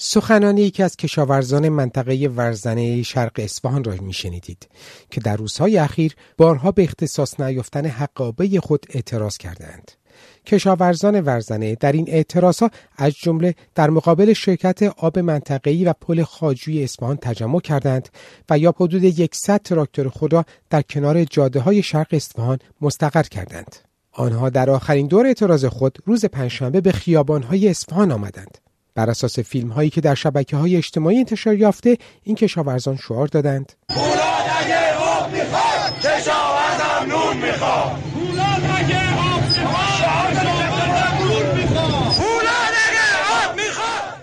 سخنانی یکی از کشاورزان منطقه ورزنه شرق اصفهان را میشنیدید که در روزهای اخیر بارها به اختصاص نیافتن حقابه خود اعتراض کردند. کشاورزان ورزنه در این اعتراضها از جمله در مقابل شرکت آب منطقه‌ای و پل خاجوی اصفهان تجمع کردند و یا حدود 100 تراکتور خود را در کنار جاده های شرق اصفهان مستقر کردند. آنها در آخرین دور اعتراض خود روز پنجشنبه به خیابانهای اصفهان آمدند. بر اساس فیلم هایی که در شبکه های اجتماعی انتشار یافته این کشاورزان شعار دادند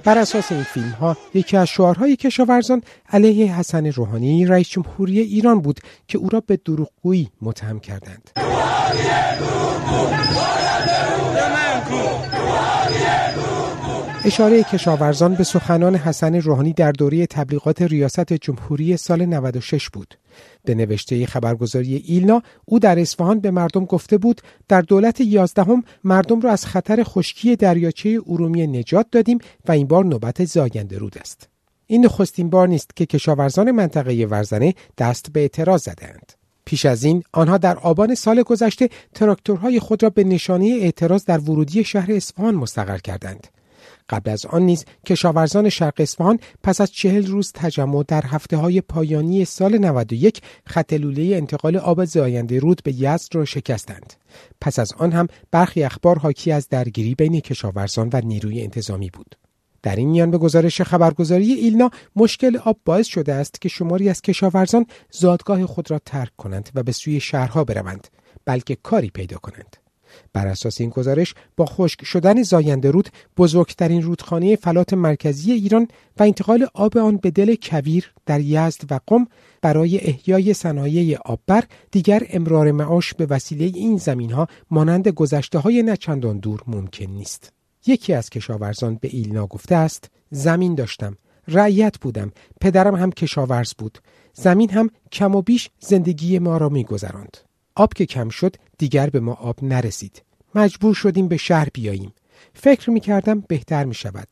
بر اساس این فیلم ها یکی از شعارهای کشاورزان علیه حسن روحانی رئیس جمهوری ایران بود که او را به دروغگویی متهم کردند. اشاره کشاورزان به سخنان حسن روحانی در دوره تبلیغات ریاست جمهوری سال 96 بود. به نوشته خبرگزاری ایلنا او در اصفهان به مردم گفته بود در دولت یازدهم مردم را از خطر خشکی دریاچه ارومیه نجات دادیم و این بار نوبت زاینده رود است. این نخستین بار نیست که کشاورزان منطقه ورزنه دست به اعتراض زدند. پیش از این آنها در آبان سال گذشته تراکتورهای خود را به نشانه اعتراض در ورودی شهر اصفهان مستقر کردند. قبل از آن نیز کشاورزان شرق اصفهان پس از چهل روز تجمع در هفته های پایانی سال 91 خط لوله انتقال آب زاینده رود به یزد را شکستند. پس از آن هم برخی اخبار حاکی از درگیری بین کشاورزان و نیروی انتظامی بود. در این میان به گزارش خبرگزاری ایلنا مشکل آب باعث شده است که شماری از کشاورزان زادگاه خود را ترک کنند و به سوی شهرها بروند بلکه کاری پیدا کنند. بر اساس این گزارش با خشک شدن زاینده رود بزرگترین رودخانه فلات مرکزی ایران و انتقال آب آن به دل کویر در یزد و قم برای احیای صنایع آببر دیگر امرار معاش به وسیله این زمین ها مانند گذشته های نچندان دور ممکن نیست. یکی از کشاورزان به ایلنا گفته است زمین داشتم رعیت بودم پدرم هم کشاورز بود زمین هم کم و بیش زندگی ما را می گذراند. آب که کم شد دیگر به ما آب نرسید. مجبور شدیم به شهر بیاییم. فکر می کردم بهتر می شود.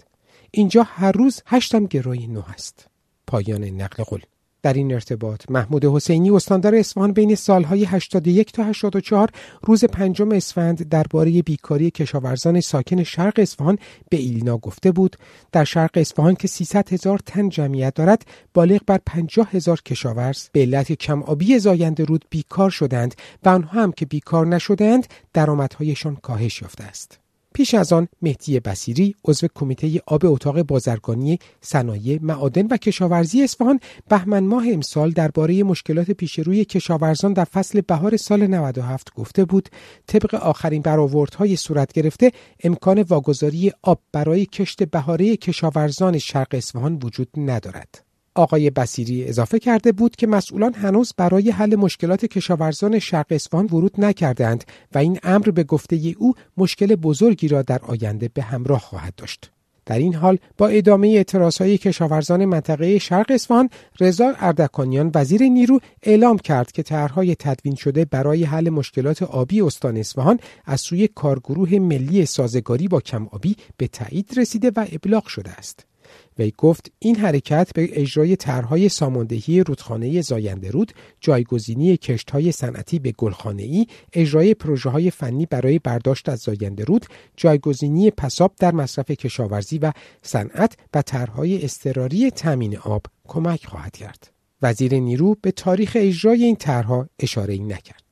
اینجا هر روز هشتم گروی نو است. پایان نقل قول در این ارتباط. محمود حسینی استاندار اصفهان بین سالهای 81 تا 84 روز پنجم اسفند درباره بیکاری کشاورزان ساکن شرق اصفهان به ایلینا گفته بود. در شرق اصفهان که 300 هزار تن جمعیت دارد بالغ بر 50 هزار کشاورز. به علت کم آبی زاینده رود بیکار شدند و آنها هم که بیکار نشدند درآمدهایشان کاهش یافته است. پیش از آن مهدی بسیری عضو کمیته آب اتاق بازرگانی صنایع معادن و کشاورزی اصفهان بهمن ماه امسال درباره مشکلات پیشروی کشاورزان در فصل بهار سال 97 گفته بود طبق آخرین برآوردهای صورت گرفته امکان واگذاری آب برای کشت بهاره کشاورزان شرق اصفهان وجود ندارد. آقای بسیری اضافه کرده بود که مسئولان هنوز برای حل مشکلات کشاورزان شرق اصفهان ورود نکردند و این امر به گفته او مشکل بزرگی را در آینده به همراه خواهد داشت. در این حال با ادامه اعتراضهای کشاورزان منطقه شرق اصفهان رضا اردکانیان وزیر نیرو اعلام کرد که طرحهای تدوین شده برای حل مشکلات آبی استان اصفهان از سوی کارگروه ملی سازگاری با کم آبی به تایید رسیده و ابلاغ شده است. وی گفت این حرکت به اجرای طرحهای ساماندهی رودخانه زاینده رود، جایگزینی کشتهای صنعتی به ای، اجرای پروژه های فنی برای برداشت از زاینده رود، جایگزینی پساب در مصرف کشاورزی و صنعت و طرحهای اضطراری تامین آب کمک خواهد کرد. وزیر نیرو به تاریخ اجرای این طرحها اشاره نکرد.